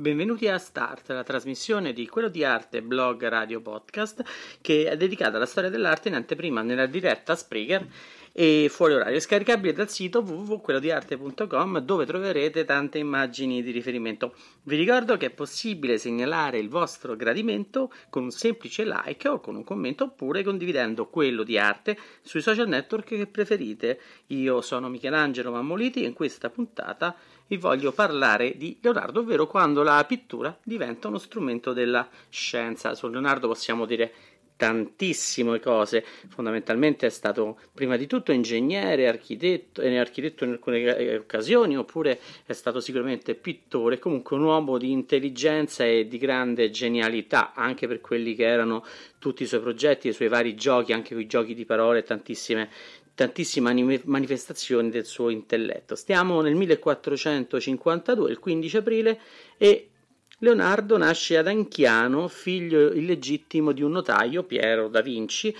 Benvenuti a Start, la trasmissione di Quello di Arte blog radio podcast che è dedicata alla storia dell'arte in anteprima nella diretta Spreaker e fuori orario, scaricabile dal sito www.quellodiarte.com dove troverete tante immagini di riferimento. Vi ricordo che è possibile segnalare il vostro gradimento con un semplice like o con un commento oppure condividendo quello di arte sui social network che preferite. Io sono Michelangelo Mammoliti e in questa puntata vi voglio parlare di Leonardo, ovvero quando la pittura diventa uno strumento della scienza. Su Leonardo possiamo dire tantissime cose, fondamentalmente è stato prima di tutto ingegnere, architetto, e architetto in alcune eh, occasioni, oppure è stato sicuramente pittore, comunque un uomo di intelligenza e di grande genialità, anche per quelli che erano tutti i suoi progetti, i suoi vari giochi, anche quei giochi di parole, tantissime tantissime manifestazioni del suo intelletto. Stiamo nel 1452, il 15 aprile, e Leonardo nasce ad Anchiano, figlio illegittimo di un notaio, Piero da Vinci,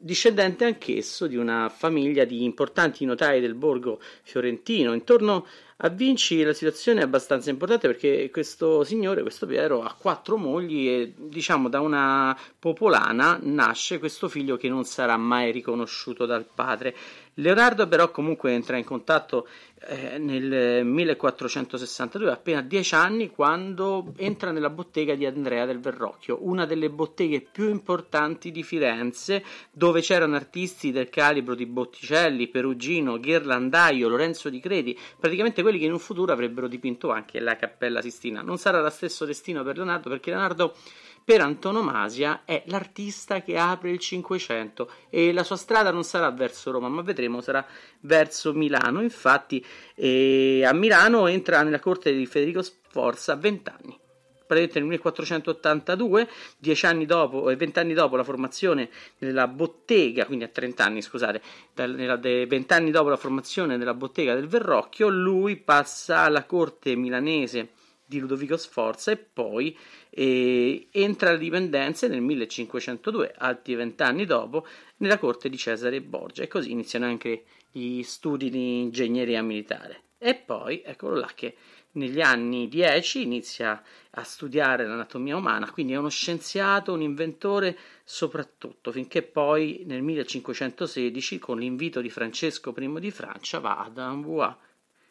discendente anch'esso di una famiglia di importanti notai del borgo fiorentino. Intorno a Vinci la situazione è abbastanza importante perché questo signore, questo Piero, ha quattro mogli e diciamo da una popolana nasce questo figlio che non sarà mai riconosciuto dal padre. Leonardo però comunque entra in contatto eh, nel 1462, appena dieci anni, quando entra nella bottega di Andrea del Verrocchio, una delle botteghe più importanti di Firenze, dove c'erano artisti del calibro di Botticelli, Perugino, Ghirlandaio, Lorenzo di Credi, praticamente quelli che in un futuro avrebbero dipinto anche la Cappella Sistina. Non sarà lo stesso destino per Leonardo, perché Leonardo per antonomasia è l'artista che apre il Cinquecento e la sua strada non sarà verso Roma, ma vedremo sarà verso Milano. Infatti, eh, a Milano entra nella corte di Federico Sforza a 20 anni. Praticamente nel 1482, dieci anni dopo, e 20 anni dopo la formazione della bottega, quindi a 30 anni, scusate, 20 anni dopo la formazione della bottega del Verrocchio, lui passa alla corte milanese di Ludovico Sforza e poi eh, entra alle dipendenze nel 1502, altri vent'anni dopo, nella corte di Cesare Borgia e così iniziano anche gli studi di ingegneria militare. E poi, eccolo là, che negli anni 10 inizia a studiare l'anatomia umana, quindi è uno scienziato, un inventore soprattutto, finché poi nel 1516, con l'invito di Francesco I di Francia, va ad Amboise,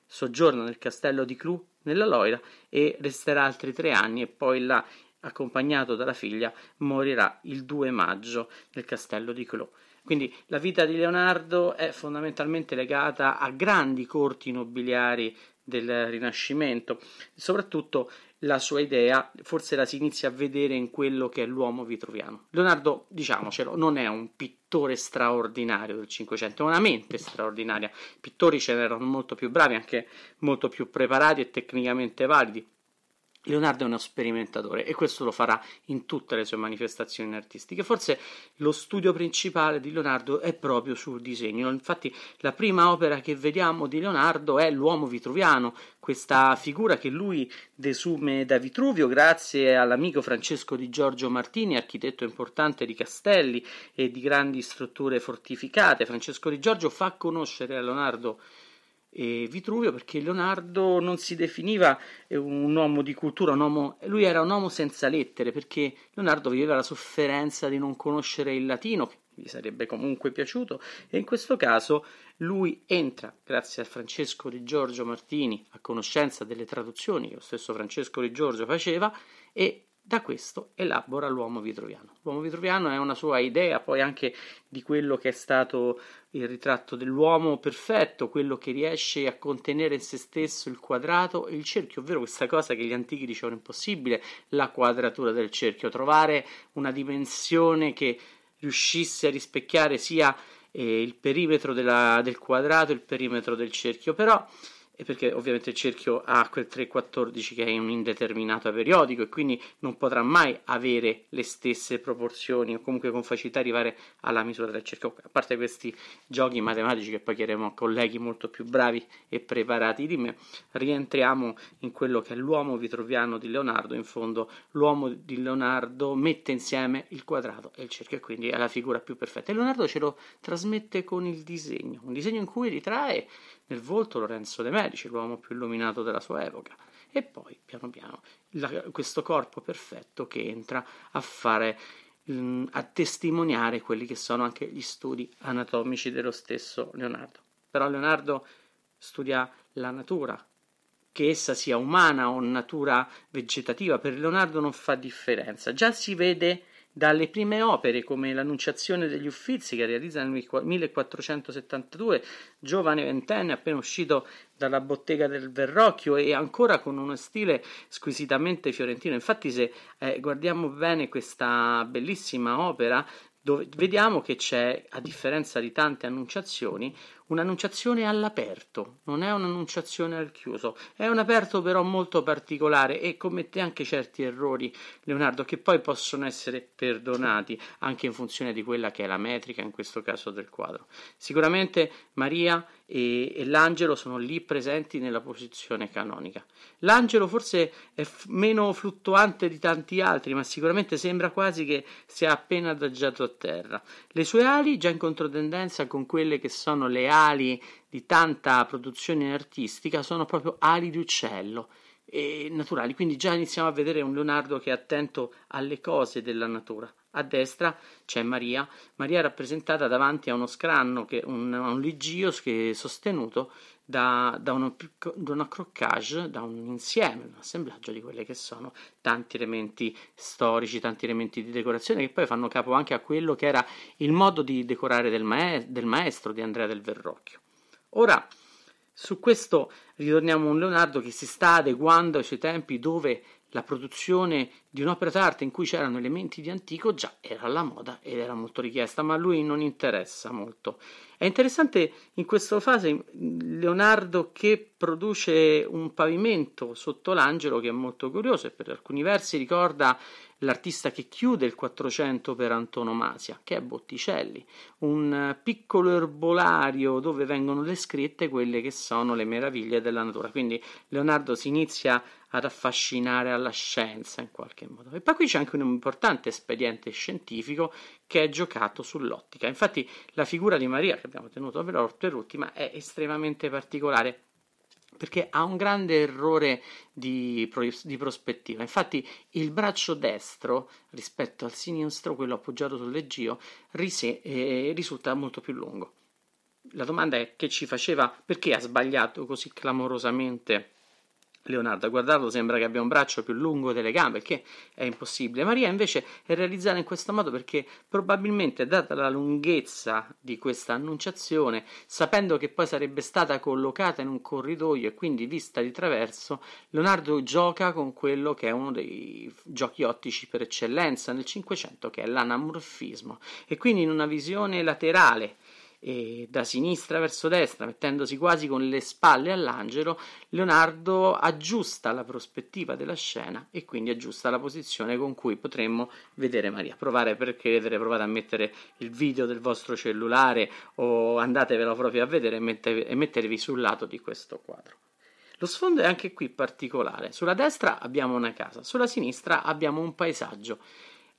soggiorna nel castello di Clou nella Loira e resterà altri tre anni e poi là, accompagnato dalla figlia, morirà il 2 maggio nel castello di Clou. Quindi la vita di Leonardo è fondamentalmente legata a grandi corti nobiliari del Rinascimento, soprattutto la sua idea forse la si inizia a vedere in quello che è l'uomo vitruviano. Leonardo, diciamocelo, non è un pittore straordinario del Cinquecento, è una mente straordinaria. I pittori ce n'erano molto più bravi, anche molto più preparati e tecnicamente validi. Leonardo è uno sperimentatore e questo lo farà in tutte le sue manifestazioni artistiche. Forse lo studio principale di Leonardo è proprio sul disegno. Infatti, la prima opera che vediamo di Leonardo è l'uomo vitruviano, questa figura che lui desume da Vitruvio grazie all'amico Francesco di Giorgio Martini, architetto importante di castelli e di grandi strutture fortificate. Francesco di Giorgio fa conoscere a Leonardo e Vitruvio perché Leonardo non si definiva un uomo di cultura, uomo, lui era un uomo senza lettere perché Leonardo viveva la sofferenza di non conoscere il latino, che gli sarebbe comunque piaciuto, e in questo caso lui entra, grazie a Francesco di Giorgio Martini, a conoscenza delle traduzioni che lo stesso Francesco di Giorgio faceva e da questo elabora l'uomo vitruviano. L'uomo vitruviano è una sua idea poi anche di quello che è stato il ritratto dell'uomo perfetto, quello che riesce a contenere in se stesso il quadrato e il cerchio, ovvero questa cosa che gli antichi dicevano impossibile, la quadratura del cerchio, trovare una dimensione che riuscisse a rispecchiare sia eh, il perimetro della, del quadrato e il perimetro del cerchio, però e perché ovviamente il cerchio ha quel 3,14 che è un indeterminato periodico e quindi non potrà mai avere le stesse proporzioni o comunque con facilità arrivare alla misura del cerchio. A parte questi giochi matematici che poi chiederemo a colleghi molto più bravi e preparati di me, rientriamo in quello che è l'uomo vitruviano di Leonardo. In fondo, l'uomo di Leonardo mette insieme il quadrato e il cerchio e quindi è la figura più perfetta. E Leonardo ce lo trasmette con il disegno, un disegno in cui ritrae nel volto Lorenzo de' Medici, l'uomo più illuminato della sua epoca, e poi piano piano la, questo corpo perfetto che entra a fare a testimoniare quelli che sono anche gli studi anatomici dello stesso Leonardo. Però Leonardo studia la natura, che essa sia umana o natura vegetativa, per Leonardo non fa differenza. Già si vede dalle prime opere come l'Annunciazione degli Uffizi che realizza nel 1472, giovane ventenne appena uscito dalla bottega del Verrocchio e ancora con uno stile squisitamente fiorentino. Infatti se eh, guardiamo bene questa bellissima opera dove vediamo che c'è, a differenza di tante annunciazioni, un'annunciazione all'aperto, non è un'annunciazione al chiuso, è un aperto però molto particolare e commette anche certi errori, Leonardo, che poi possono essere perdonati anche in funzione di quella che è la metrica, in questo caso del quadro. Sicuramente Maria e, e l'angelo sono lì presenti nella posizione canonica. L'angelo forse è f- meno fluttuante di tanti altri, ma sicuramente sembra quasi che sia appena adagiato a terra. Le sue ali, già in controtendenza con quelle che sono le ali di tanta produzione artistica sono proprio ali di uccello e naturali, quindi già iniziamo a vedere un Leonardo che è attento alle cose della natura. A destra c'è Maria, Maria rappresentata davanti a uno scranno, che, un, un ligio che è sostenuto da, da, uno, da un accroccage, da un insieme, un assemblaggio di quelli che sono tanti elementi storici, tanti elementi di decorazione che poi fanno capo anche a quello che era il modo di decorare del, maes- del maestro di Andrea del Verrocchio. Ora, su questo ritorniamo a un Leonardo che si sta adeguando ai suoi tempi dove la produzione di un'opera d'arte in cui c'erano elementi di antico già era alla moda ed era molto richiesta, ma a lui non interessa molto. È interessante in questa fase Leonardo che produce un pavimento sotto l'angelo che è molto curioso e per alcuni versi ricorda l'artista che chiude il Quattrocento per antonomasia, che è Botticelli, un piccolo erbolario dove vengono descritte quelle che sono le meraviglie della natura. Quindi Leonardo si inizia ad affascinare alla scienza in qualche modo. E poi qui c'è anche un importante espediente scientifico che è giocato sull'ottica. Infatti la figura di Maria che abbiamo tenuto per ultima è estremamente particolare perché ha un grande errore di, di, prospettiva. Infatti, il braccio destro rispetto al sinistro, quello appoggiato sul leggio, rise, eh, risulta molto più lungo. La domanda è che ci faceva perché ha sbagliato così clamorosamente Leonardo, a guardarlo sembra che abbia un braccio più lungo delle gambe, che è impossibile. Maria invece è realizzata in questo modo perché probabilmente, data la lunghezza di questa annunciazione, sapendo che poi sarebbe stata collocata in un corridoio e quindi vista di traverso, Leonardo gioca con quello che è uno dei giochi ottici per eccellenza nel Cinquecento, che è l'anamorfismo, e quindi in una visione laterale da sinistra verso destra, mettendosi quasi con le spalle all'angelo, Leonardo aggiusta la prospettiva della scena e quindi aggiusta la posizione con cui potremmo vedere Maria. Provare per credere, provate a mettere il video del vostro cellulare o andatevelo proprio a vedere e, e mettervi sul lato di questo quadro. Lo sfondo è anche qui particolare. Sulla destra abbiamo una casa, sulla sinistra abbiamo un paesaggio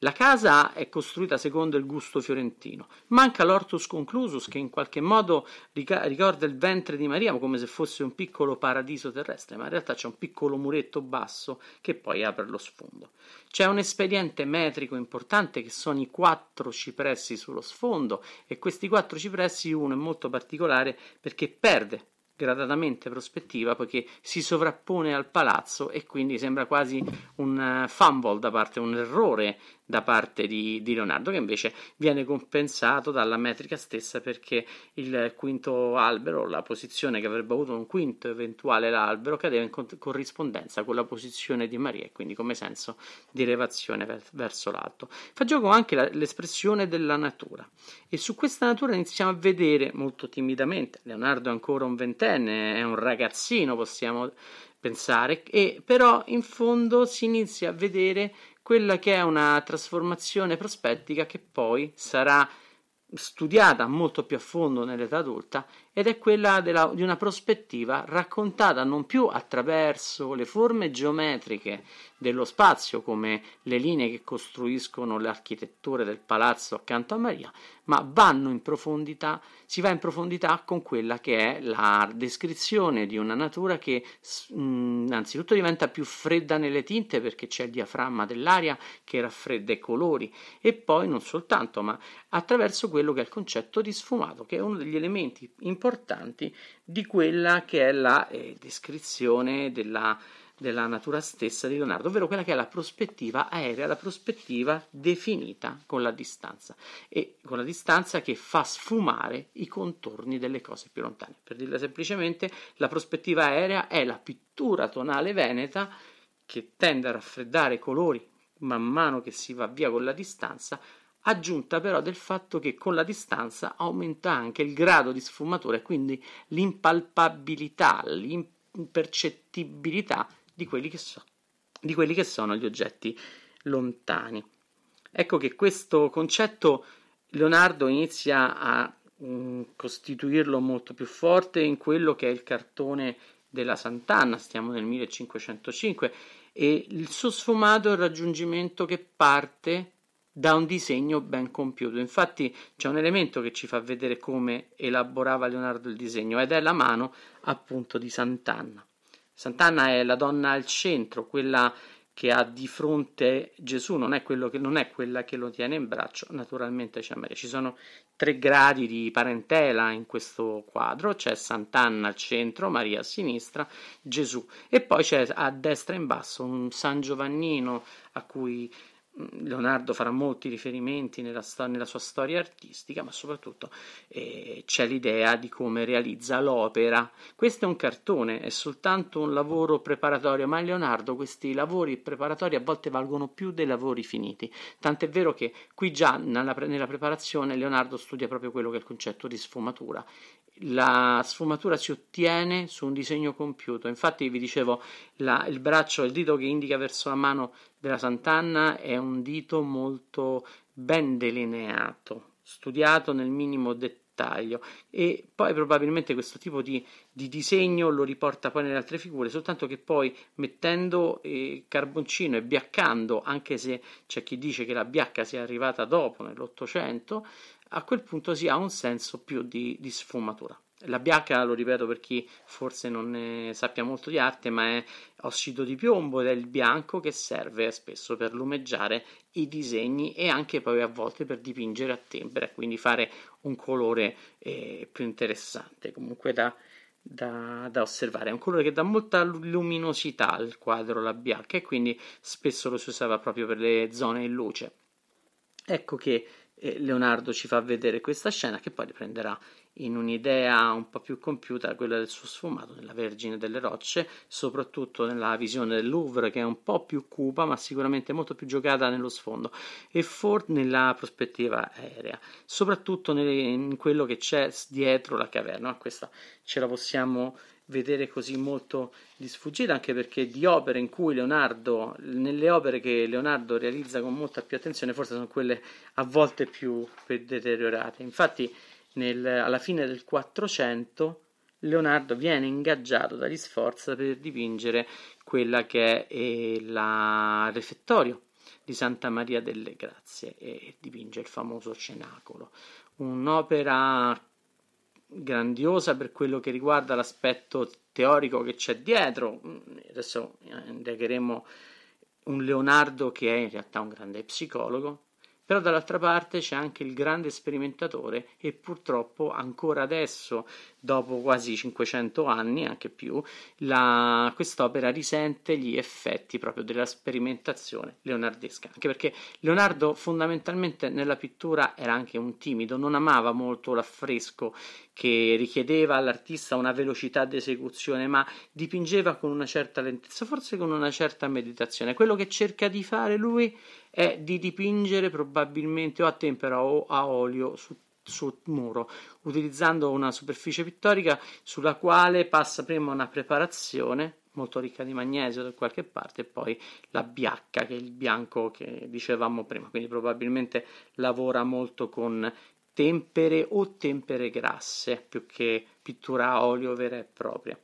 la casa è costruita secondo il gusto fiorentino. Manca l'ortus conclusus che in qualche modo ricorda il ventre di Maria come se fosse un piccolo paradiso terrestre, ma in realtà c'è un piccolo muretto basso che poi apre lo sfondo. C'è un espediente metrico importante che sono i quattro cipressi sullo sfondo e questi quattro cipressi uno è molto particolare perché perde gradatamente prospettiva poiché si sovrappone al palazzo e quindi sembra quasi un eh, fumble da parte, un errore da parte di, di, Leonardo, che invece viene compensato dalla metrica stessa perché il quinto albero, la posizione che avrebbe avuto un quinto eventuale l'albero, cadeva in corrispondenza con la posizione di Maria e quindi come senso di elevazione verso l'alto. Fa gioco anche la, l'espressione della natura e su questa natura iniziamo a vedere molto timidamente, Leonardo è ancora un ventenne, è un ragazzino, possiamo pensare, e però in fondo si inizia a vedere quella che è una trasformazione prospettica che poi sarà studiata molto più a fondo nell'età adulta ed è quella della, di una prospettiva raccontata non più attraverso le forme geometriche dello spazio come le linee che costruiscono le architetture del palazzo accanto a Maria, ma vanno in profondità, si va in profondità con quella che è la descrizione di una natura che innanzitutto diventa più fredda nelle tinte perché c'è il diaframma dell'aria che raffredda i colori e poi non soltanto, ma attraverso quello che è il concetto di sfumato, che è uno degli elementi importanti di quella che è la eh, descrizione della della natura stessa di Leonardo, ovvero quella che è la prospettiva aerea, la prospettiva definita con la distanza e con la distanza che fa sfumare i contorni delle cose più lontane. Per dirla semplicemente, la prospettiva aerea è la pittura tonale veneta che tende a raffreddare i colori man mano che si va via con la distanza, aggiunta però del fatto che con la distanza aumenta anche il grado di sfumatura e quindi l'impalpabilità, l'impercettibilità di quelli che, so, di quelli che sono gli oggetti lontani. Ecco che questo concetto Leonardo inizia a mh, costituirlo molto più forte in quello che è il cartone della Sant'Anna, stiamo nel 1505, e il suo sfumato è il raggiungimento che parte da un disegno ben compiuto. Infatti c'è un elemento che ci fa vedere come elaborava Leonardo il disegno ed è la mano appunto di Sant'Anna. Sant'Anna è la donna al centro, quella che ha di fronte Gesù, non è, che, non è quella che lo tiene in braccio, naturalmente c'è Maria. Ci sono tre gradi di parentela in questo quadro, c'è Sant'Anna al centro, Maria a sinistra, Gesù e poi c'è a destra in basso un San Giovannino a cui Leonardo farà molti riferimenti nella, nella, sua storia artistica, ma soprattutto eh, c'è l'idea di come realizza l'opera. Questo è un cartone, è soltanto un lavoro preparatorio, ma Leonardo questi lavori preparatori a volte valgono più dei lavori finiti. Tant'è vero che qui già nella, nella preparazione Leonardo studia proprio quello che è il concetto di sfumatura la sfumatura si ottiene su un disegno compiuto. Infatti, vi dicevo, la, il braccio, il dito che indica verso la mano della Sant'Anna è un dito molto ben delineato, studiato nel minimo dettaglio e poi probabilmente questo tipo di, di disegno lo riporta poi nelle altre figure, soltanto che poi mettendo eh, carboncino e biaccando, anche se c'è chi dice che la biacca sia arrivata dopo, nell'Ottocento, a quel punto si ha un senso più di, di sfumatura. La bianca, lo ripeto per chi forse non ne sappia molto di arte, ma è ossido di piombo ed è il bianco che serve spesso per lumeggiare i disegni e anche poi a volte per dipingere a tempera, quindi fare un colore eh, più interessante, comunque da, da, da, osservare. È un colore che dà molta luminosità al quadro, la bianca, e quindi spesso lo si usava proprio per le zone in luce. Ecco che e Leonardo ci fa vedere questa scena che poi riprenderà in un'idea un po' più compiuta, quella del suo sfumato nella Vergine delle Rocce, soprattutto nella visione del Louvre che è un po' più cupa ma sicuramente molto più giocata nello sfondo e for- nella prospettiva aerea, soprattutto nel- in quello che c'è dietro la caverna. Questa ce la possiamo vedere così molto di sfuggita, anche perché di opere in cui Leonardo, nelle opere che Leonardo realizza con molta più attenzione, forse sono quelle a volte più deteriorate. Infatti, nel, alla fine del 400 Leonardo viene ingaggiato dagli Sforza per dipingere quella che è il refettorio di Santa Maria delle Grazie e dipinge il famoso cenacolo, un'opera grandiosa per quello che riguarda l'aspetto teorico che c'è dietro. Adesso indagheremo un Leonardo che è in realtà un grande psicologo, però dall'altra parte c'è anche il grande sperimentatore e purtroppo ancora adesso, dopo quasi 500 anni, anche più, la, quest'opera risente gli effetti proprio della sperimentazione leonardesca, anche perché Leonardo fondamentalmente nella pittura era anche un timido, non amava molto l'affresco che richiedeva all'artista una velocità d'esecuzione, ma dipingeva con una certa lentezza, forse con una certa meditazione. Quello che cerca di fare lui è di dipingere probabilmente o a tempera o a olio su, sul muro, utilizzando una superficie pittorica sulla quale passa prima una preparazione molto ricca di magnesio da qualche parte e poi la biacca che è il bianco che dicevamo prima, quindi probabilmente lavora molto con tempere o tempere grasse più che pittura a olio vera e propria.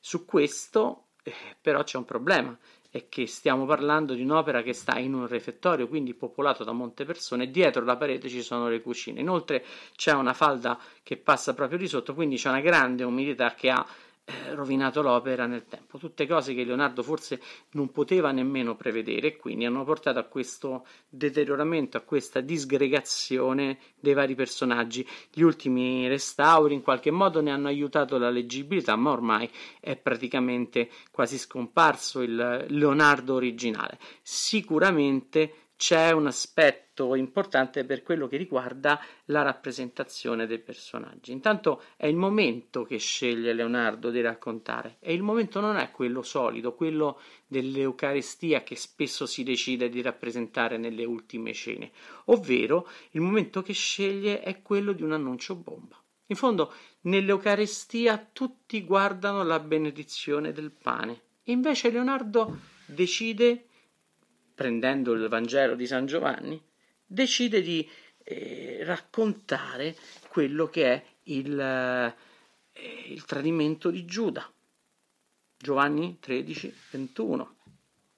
Su questo eh, però c'è un problema, è che stiamo parlando di un'opera che sta in un refettorio, quindi popolato da molte persone, e dietro la parete ci sono le cucine. Inoltre c'è una falda che passa proprio di sotto, quindi c'è una grande umidità che ha rovinato l'opera nel tempo. Tutte cose che Leonardo forse non poteva nemmeno prevedere e quindi hanno portato a questo deterioramento, a questa disgregazione dei vari personaggi. Gli ultimi restauri in qualche modo ne hanno aiutato la leggibilità, ma ormai è praticamente quasi scomparso il Leonardo originale. Sicuramente c'è un aspetto importante per quello che riguarda la rappresentazione dei personaggi. Intanto è il momento che sceglie Leonardo di raccontare e il momento non è quello solido, quello dell'Eucaristia che spesso si decide di rappresentare nelle ultime cene, ovvero il momento che sceglie è quello di un annuncio bomba. In fondo, nell'Eucaristia tutti guardano la benedizione del pane, invece Leonardo decide prendendo il Vangelo di San Giovanni, decide di eh, raccontare quello che è il, eh, il tradimento di Giuda. Giovanni 13, 21.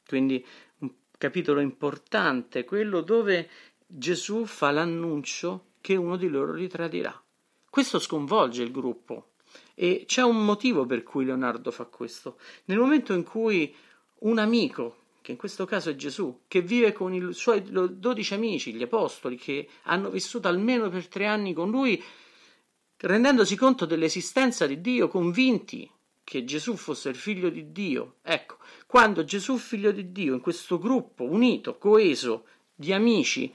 Quindi un capitolo importante, quello dove Gesù fa l'annuncio che uno di loro li tradirà. Questo sconvolge il gruppo e c'è un motivo per cui Leonardo fa questo. Nel momento in cui un amico che in questo caso è Gesù, che vive con i suoi dodici amici, gli apostoli, che hanno vissuto almeno per tre anni con lui, rendendosi conto dell'esistenza di Dio, convinti che Gesù fosse il figlio di Dio. Ecco, quando Gesù, figlio di Dio, in questo gruppo unito, coeso di amici,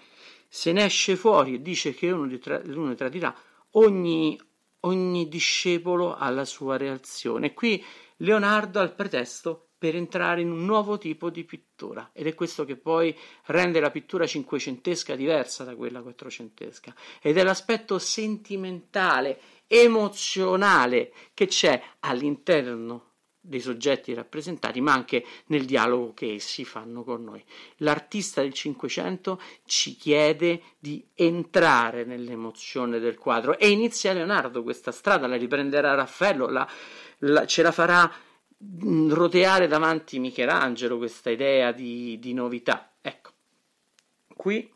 se ne esce fuori e dice che uno li, tra- uno li tradirà, ogni, ogni discepolo ha la sua reazione. Qui Leonardo ha il pretesto per entrare in un nuovo tipo di pittura. Ed è questo che poi rende la pittura cinquecentesca diversa da quella quattrocentesca. Ed è l'aspetto sentimentale, emozionale che c'è all'interno dei soggetti rappresentati, ma anche nel dialogo che essi fanno con noi. L'artista del Cinquecento ci chiede di entrare nell'emozione del quadro. E inizia Leonardo questa strada, la riprenderà Raffaello, la, la, ce la farà roteare davanti Michelangelo questa idea di, di novità. Ecco, qui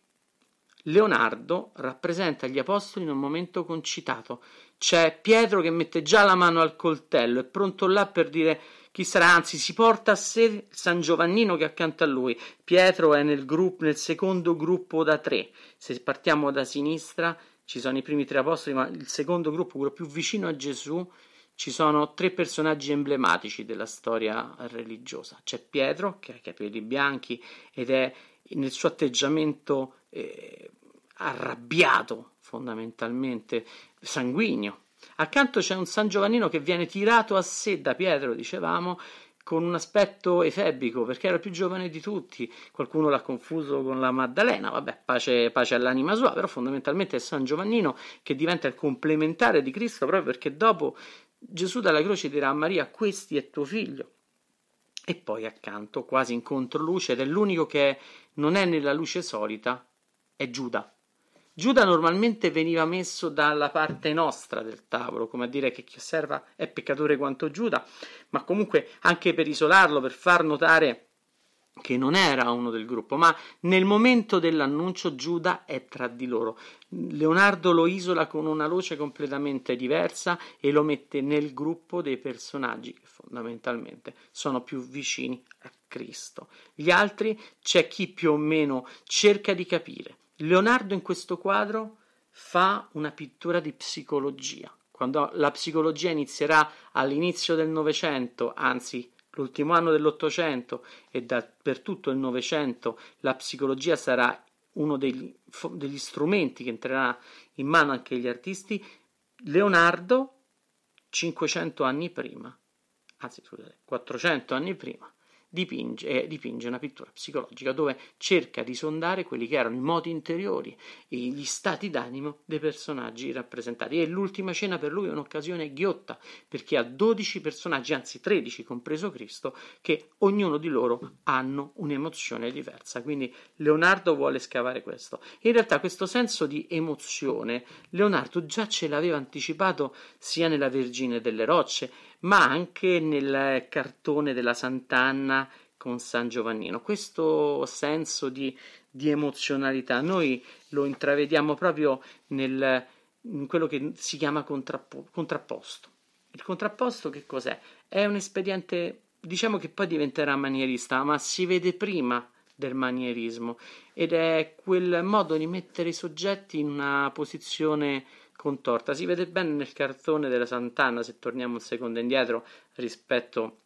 Leonardo rappresenta gli apostoli in un momento concitato. C'è Pietro che mette già la mano al coltello, è pronto là per dire chi sarà, anzi si porta a sé San Giovannino che è accanto a lui. Pietro è nel, gruppo, nel secondo gruppo da tre. Se partiamo da sinistra ci sono i primi tre apostoli, ma il secondo gruppo, quello più vicino a Gesù, ci sono tre personaggi emblematici della storia religiosa. C'è Pietro, che ha i capelli bianchi ed è nel suo atteggiamento eh, arrabbiato, fondamentalmente sanguigno. Accanto c'è un San Giovannino che viene tirato a sé da Pietro, dicevamo, con un aspetto efebbico perché era più giovane di tutti. Qualcuno l'ha confuso con la Maddalena, vabbè, pace, pace, all'anima sua, però fondamentalmente è San Giovannino che diventa il complementare di Cristo proprio perché dopo Gesù dalla croce dirà a Maria, questi è tuo figlio. E poi accanto, quasi in controluce, ed è l'unico che non è nella luce solita, è Giuda. Giuda normalmente veniva messo dalla parte nostra del tavolo, come a dire che chi osserva è peccatore quanto Giuda, ma comunque anche per isolarlo, per far notare che non era uno del gruppo, ma nel momento dell'annuncio Giuda è tra di loro. Leonardo lo isola con una luce completamente diversa e lo mette nel gruppo dei personaggi che fondamentalmente sono più vicini a Cristo. Gli altri c'è chi più o meno cerca di capire. Leonardo in questo quadro fa una pittura di psicologia. Quando la psicologia inizierà all'inizio del Novecento, anzi l'ultimo anno dell'Ottocento e da, per tutto il Novecento la psicologia sarà uno degli, degli, strumenti che entrerà in mano anche agli artisti, Leonardo 500 anni prima, anzi scusate, 400 anni prima, dipinge, eh, dipinge una pittura psicologica dove cerca di sondare quelli che erano i modi interiori e gli stati d'animo dei personaggi rappresentati. E l'ultima cena per lui è un'occasione ghiotta, perché ha 12 personaggi, anzi 13, compreso Cristo, che ognuno di loro hanno un'emozione diversa. Quindi Leonardo vuole scavare questo. In realtà questo senso di emozione Leonardo già ce l'aveva anticipato sia nella Vergine delle Rocce, ma anche nel cartone della Sant'Anna con San Giovannino. Questo senso di, di emozionalità noi lo intravediamo proprio nel, in quello che si chiama contrappo- contrapposto. Il contrapposto che cos'è? È un espediente, diciamo che poi diventerà manierista, ma si vede prima del manierismo ed è quel modo di mettere i soggetti in una posizione contorta. Si vede bene nel cartone della Sant'Anna, se torniamo un secondo indietro rispetto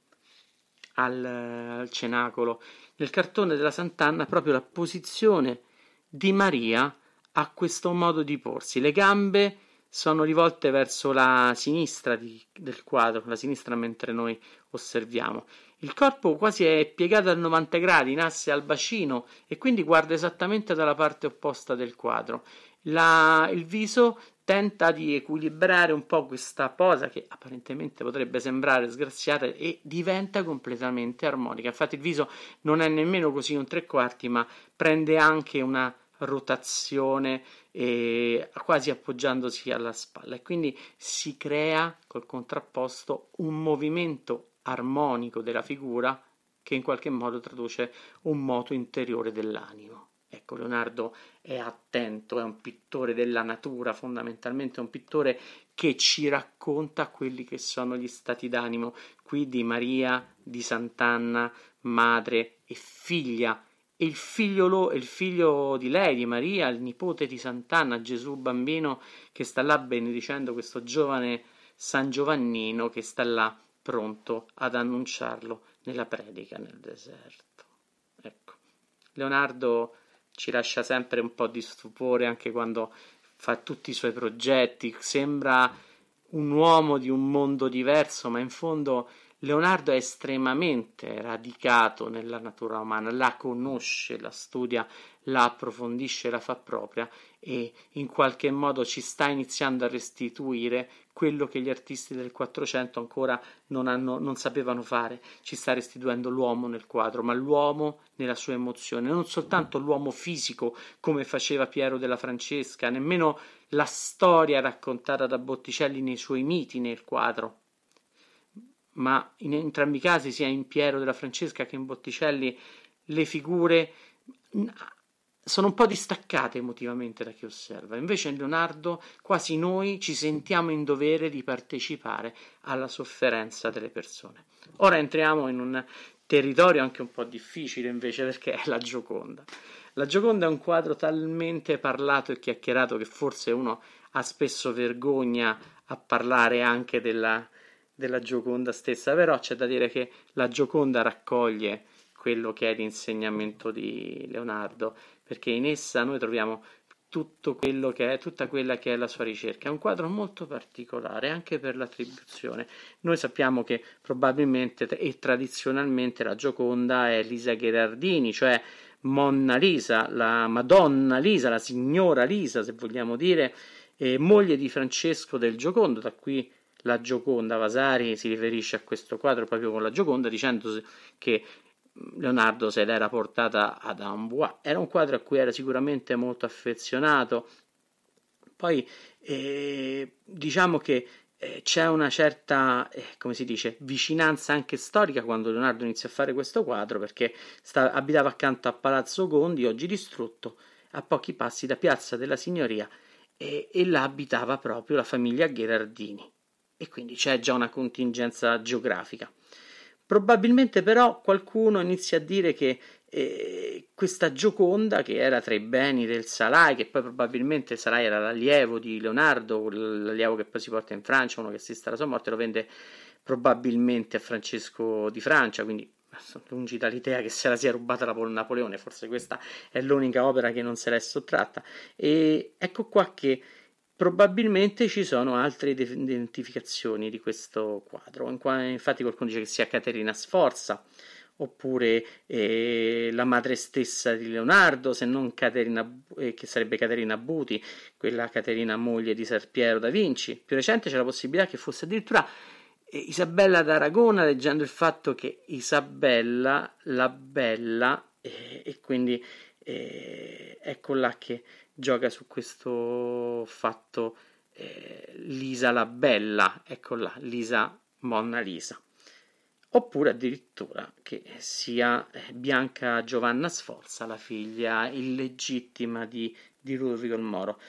al, al cenacolo. Nel cartone della Sant'Anna proprio la posizione di Maria ha questo modo di porsi. Le gambe sono rivolte verso la sinistra di, del quadro, la sinistra mentre noi osserviamo. Il corpo quasi è piegato a 90 gradi in asse al bacino e quindi guarda esattamente dalla parte opposta del quadro. La, il viso tenta di equilibrare un po' questa posa che apparentemente potrebbe sembrare sgraziata e diventa completamente armonica. Infatti il viso non è nemmeno così un tre quarti, ma prende anche una rotazione eh, quasi appoggiandosi alla spalla e quindi si crea col contrapposto un movimento armonico della figura che in qualche modo traduce un moto interiore dell'animo. Ecco, Leonardo è attento, è un pittore della natura, fondamentalmente è un pittore che ci racconta quelli che sono gli stati d'animo qui di Maria, di Sant'Anna, madre e figlia. E il figlio, il figlio di lei, di Maria, il nipote di Sant'Anna, Gesù bambino, che sta là benedicendo questo giovane San Giovannino che sta là pronto ad annunciarlo nella predica nel deserto. Ecco, Leonardo ci lascia sempre un po' di stupore anche quando fa tutti i suoi progetti, sembra un uomo di un mondo diverso, ma in fondo Leonardo è estremamente radicato nella natura umana, la conosce, la studia, la approfondisce, la fa propria e in qualche modo ci sta iniziando a restituire quello che gli artisti del Quattrocento ancora non, hanno, non sapevano fare. Ci sta restituendo l'uomo nel quadro, ma l'uomo nella sua emozione, non soltanto l'uomo fisico come faceva Piero della Francesca, nemmeno la storia raccontata da Botticelli nei suoi miti nel quadro, ma in entrambi i casi, sia in Piero della Francesca che in Botticelli, le figure sono un po' distaccate emotivamente da chi osserva. Invece in Leonardo quasi noi ci sentiamo in dovere di partecipare alla sofferenza delle persone. Ora entriamo in un territorio anche un po' difficile invece perché è la Gioconda. La Gioconda è un quadro talmente parlato e chiacchierato che forse uno ha spesso vergogna a parlare anche della, della Gioconda stessa, però c'è da dire che la Gioconda raccoglie quello che è l'insegnamento di Leonardo perché in essa noi troviamo tutto quello che è, tutta quella che è la sua ricerca. È un quadro molto particolare anche per l'attribuzione. Noi sappiamo che probabilmente e tradizionalmente la Gioconda è Lisa Gherardini, cioè Monna Lisa, la Madonna Lisa, la signora Lisa, se vogliamo dire, moglie di Francesco del Giocondo, da qui la Gioconda. Vasari si riferisce a questo quadro proprio con la Gioconda, dicendo che Leonardo se l'era portata ad Amboise. Era un quadro a cui era sicuramente molto affezionato. Poi eh, diciamo che eh, c'è una certa, eh, come si dice, vicinanza anche storica quando Leonardo inizia a fare questo quadro perché sta, abitava accanto a Palazzo Gondi, oggi distrutto, a pochi passi da Piazza della Signoria e, e là abitava proprio la famiglia Gherardini e quindi c'è già una contingenza geografica. Probabilmente però qualcuno inizia a dire che eh, questa Gioconda, che era tra i beni del Salai, che poi probabilmente il Salai era l'allievo di Leonardo, l'allievo che poi si porta in Francia, uno che assiste alla sua morte, lo vende probabilmente a Francesco di Francia, quindi lungi dall'idea che se la sia rubata la Napoleone, forse questa è l'unica opera che non se l'è sottratta. E ecco qua che Probabilmente ci sono altre identificazioni di questo quadro, infatti qualcuno dice che sia Caterina Sforza oppure eh, la madre stessa di Leonardo, se non Caterina, eh, che sarebbe Caterina Buti, quella Caterina moglie di Ser Piero da Vinci. Più recente c'è la possibilità che fosse addirittura eh, Isabella d'Aragona, leggendo il fatto che Isabella, la bella, eh, e quindi eh, ecco là che gioca su questo fatto eh, Lisa la bella, ecco là, Lisa Monna Lisa. Oppure addirittura che sia eh, Bianca Giovanna Sforza, la figlia illegittima di, di il Moro,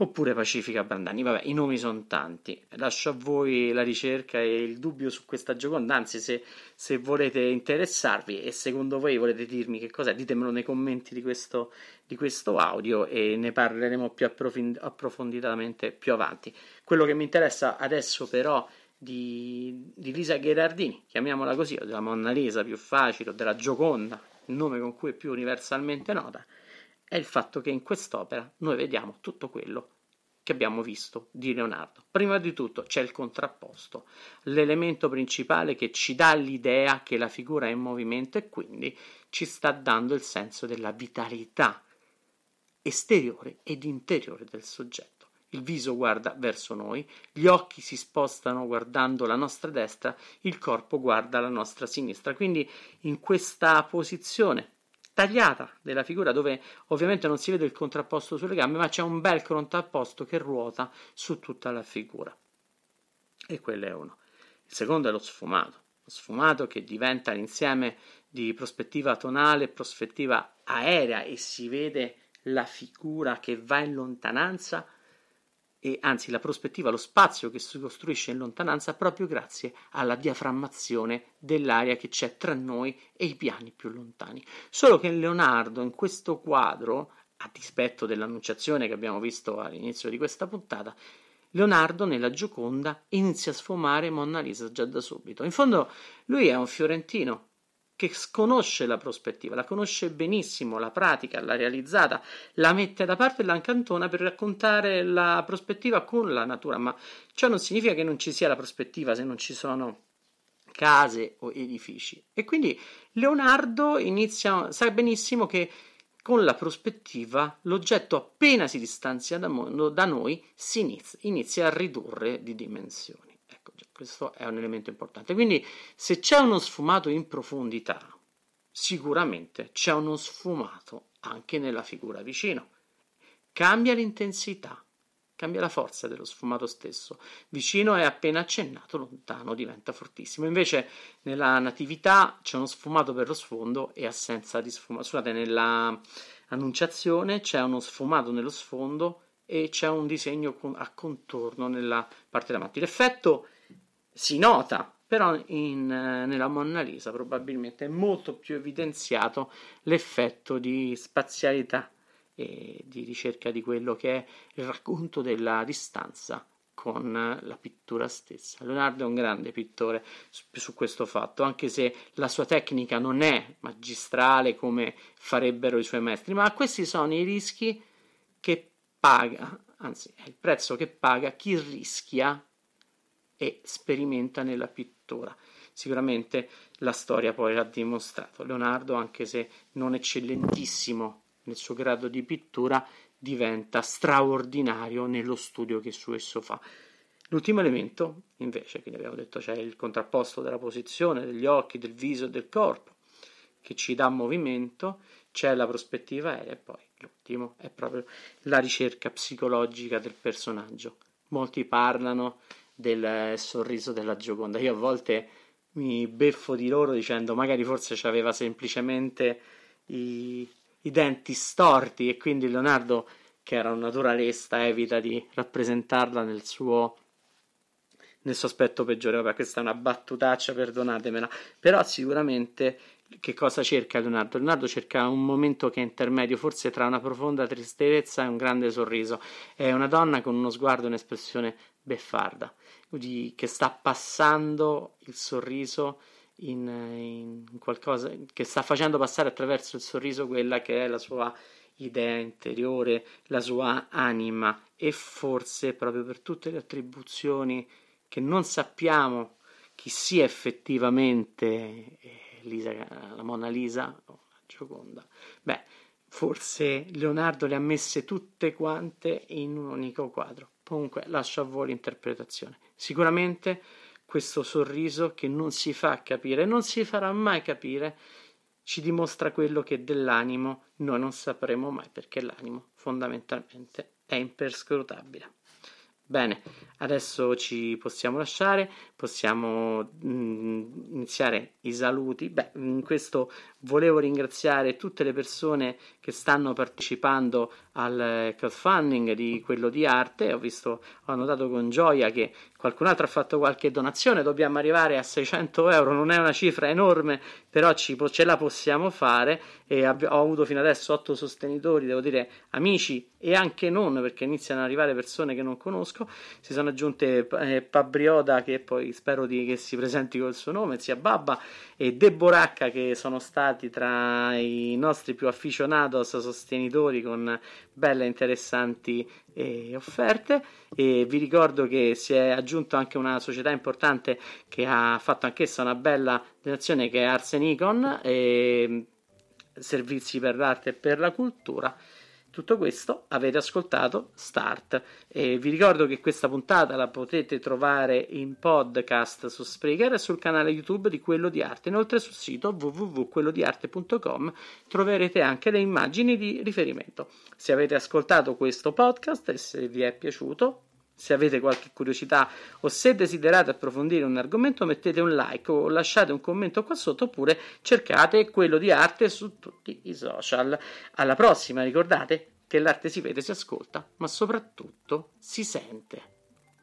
oppure Pacifica Brandani. Vabbè, i nomi sono tanti, lascio a voi la ricerca e il dubbio su questa Gioconda, anzi se, se volete interessarvi e secondo voi volete dirmi che cos'è, ditemelo nei commenti di questo, di questo audio e ne parleremo più approfonditamente più avanti. Quello che mi interessa adesso però di, di Lisa Gherardini, chiamiamola così, o della Monna Lisa più facile, o della Gioconda, il nome con cui è più universalmente nota, è il fatto che in quest'opera noi vediamo tutto quello che abbiamo visto di Leonardo. Prima di tutto c'è il contrapposto, l'elemento principale che ci dà l'idea che la figura è in movimento e quindi ci sta dando il senso della vitalità esteriore ed interiore del soggetto il viso guarda verso noi, gli occhi si spostano guardando la nostra destra, il corpo guarda la nostra sinistra. Quindi in questa posizione tagliata della figura dove ovviamente non si vede il contrapposto sulle gambe, ma c'è un bel contrapposto che ruota su tutta la figura. E quello è uno. Il secondo è lo sfumato. Lo sfumato che diventa l'insieme di prospettiva tonale e prospettiva aerea e si vede la figura che va in lontananza e anzi la prospettiva, lo spazio che si costruisce in lontananza proprio grazie alla diaframmazione dell'aria che c'è tra noi e i piani più lontani. Solo che Leonardo in questo quadro, a dispetto dell'annunciazione che abbiamo visto all'inizio di questa puntata, Leonardo nella Gioconda inizia a sfumare Monna Lisa già da subito. In fondo lui è un fiorentino che conosce la prospettiva, la conosce benissimo, la pratica, l'ha realizzata, la mette da parte e la incantona per raccontare la prospettiva con la natura, ma ciò non significa che non ci sia la prospettiva se non ci sono case o edifici. E quindi Leonardo inizia, sa benissimo che con la prospettiva l'oggetto appena si distanzia da, da noi si inizia, inizia a ridurre di dimensioni. Questo è un elemento importante. Quindi, se c'è uno sfumato in profondità, sicuramente c'è uno sfumato anche nella figura vicino. Cambia l'intensità, cambia la forza dello sfumato stesso. Vicino è appena accennato, lontano diventa fortissimo. Invece nella natività c'è uno sfumato per lo sfondo e assenza di sfumato. Scusate, nella annunciazione c'è uno sfumato nello sfondo e c'è un disegno a contorno nella parte davanti. L'effetto si nota, però in, eh, nella Monna Lisa probabilmente è molto più evidenziato l'effetto di spazialità e di ricerca di quello che è il racconto della distanza con la pittura stessa. Leonardo è un grande pittore su, su, questo fatto, anche se la sua tecnica non è magistrale come farebbero i suoi maestri, ma questi sono i rischi che paga, anzi è il prezzo che paga chi rischia e sperimenta nella pittura. Sicuramente la storia poi l'ha dimostrato. Leonardo, anche se non eccellentissimo nel suo grado di pittura, diventa straordinario nello studio che su esso fa. L'ultimo elemento, invece, che abbiamo detto, c'è il contrapposto della posizione, degli occhi, del viso e del corpo, che ci dà movimento, c'è la prospettiva aerea e poi l'ultimo è proprio la ricerca psicologica del personaggio. Molti parlano del sorriso della Gioconda. Io a volte mi beffo di loro dicendo magari forse aveva semplicemente i, i denti storti e quindi Leonardo, che era un naturalista, evita di rappresentarla nel suo nel suo aspetto peggiore. Vabbè, questa è una battutaccia, perdonatemela. Però sicuramente che cosa cerca Leonardo? Leonardo cerca un momento che è intermedio, forse tra una profonda tristezza e un grande sorriso. È una donna con uno sguardo e un'espressione beffarda, di, che sta passando il sorriso in, in, qualcosa che sta facendo passare attraverso il sorriso quella che è la sua idea interiore, la sua anima e forse proprio per tutte le attribuzioni che non sappiamo chi sia effettivamente eh, Lisa, la Mona Lisa, oh, la Gioconda. Beh, forse Leonardo le ha messe tutte quante in un unico quadro. Comunque lascio a voi l'interpretazione. Sicuramente questo sorriso che non si fa capire, non si farà mai capire, ci dimostra quello che dell'animo noi non sapremo mai, perché l'animo fondamentalmente è imperscrutabile. Bene, adesso ci possiamo lasciare, possiamo mm, iniziare i saluti. Beh, in questo volevo ringraziare tutte le persone che stanno partecipando al crowdfunding di quello di arte. Ho visto, ho notato con gioia che qualcun altro ha fatto qualche donazione. Dobbiamo arrivare a 600 euro, non è una cifra enorme, però ci, ce la possiamo fare. E ho avuto fino adesso otto sostenitori, devo dire amici e anche non, perché iniziano ad arrivare persone che non conosco. Si sono aggiunte eh, Pabrioda, che poi spero di, che si presenti col suo nome, zia Babba, e Deboracca, che sono stati tra i nostri più afficionados sostenitori con belle interessanti eh, offerte. E vi ricordo che si è aggiunto anche una società importante che ha fatto anch'essa una bella donazione che è Arsenicon e servizi per l'arte e per la cultura tutto questo avete ascoltato Start e vi ricordo che questa puntata la potete trovare in podcast su Spreaker e sul canale YouTube di Quello di Arte. Inoltre sul sito www.quellodiarte.com troverete anche le immagini di riferimento. Se avete ascoltato questo podcast e se vi è piaciuto, se avete qualche curiosità o se desiderate approfondire un argomento mettete un like o lasciate un commento qua sotto oppure cercate quello di arte su tutti i social. Alla prossima, ricordate che l'arte si vede, si ascolta, ma soprattutto si sente.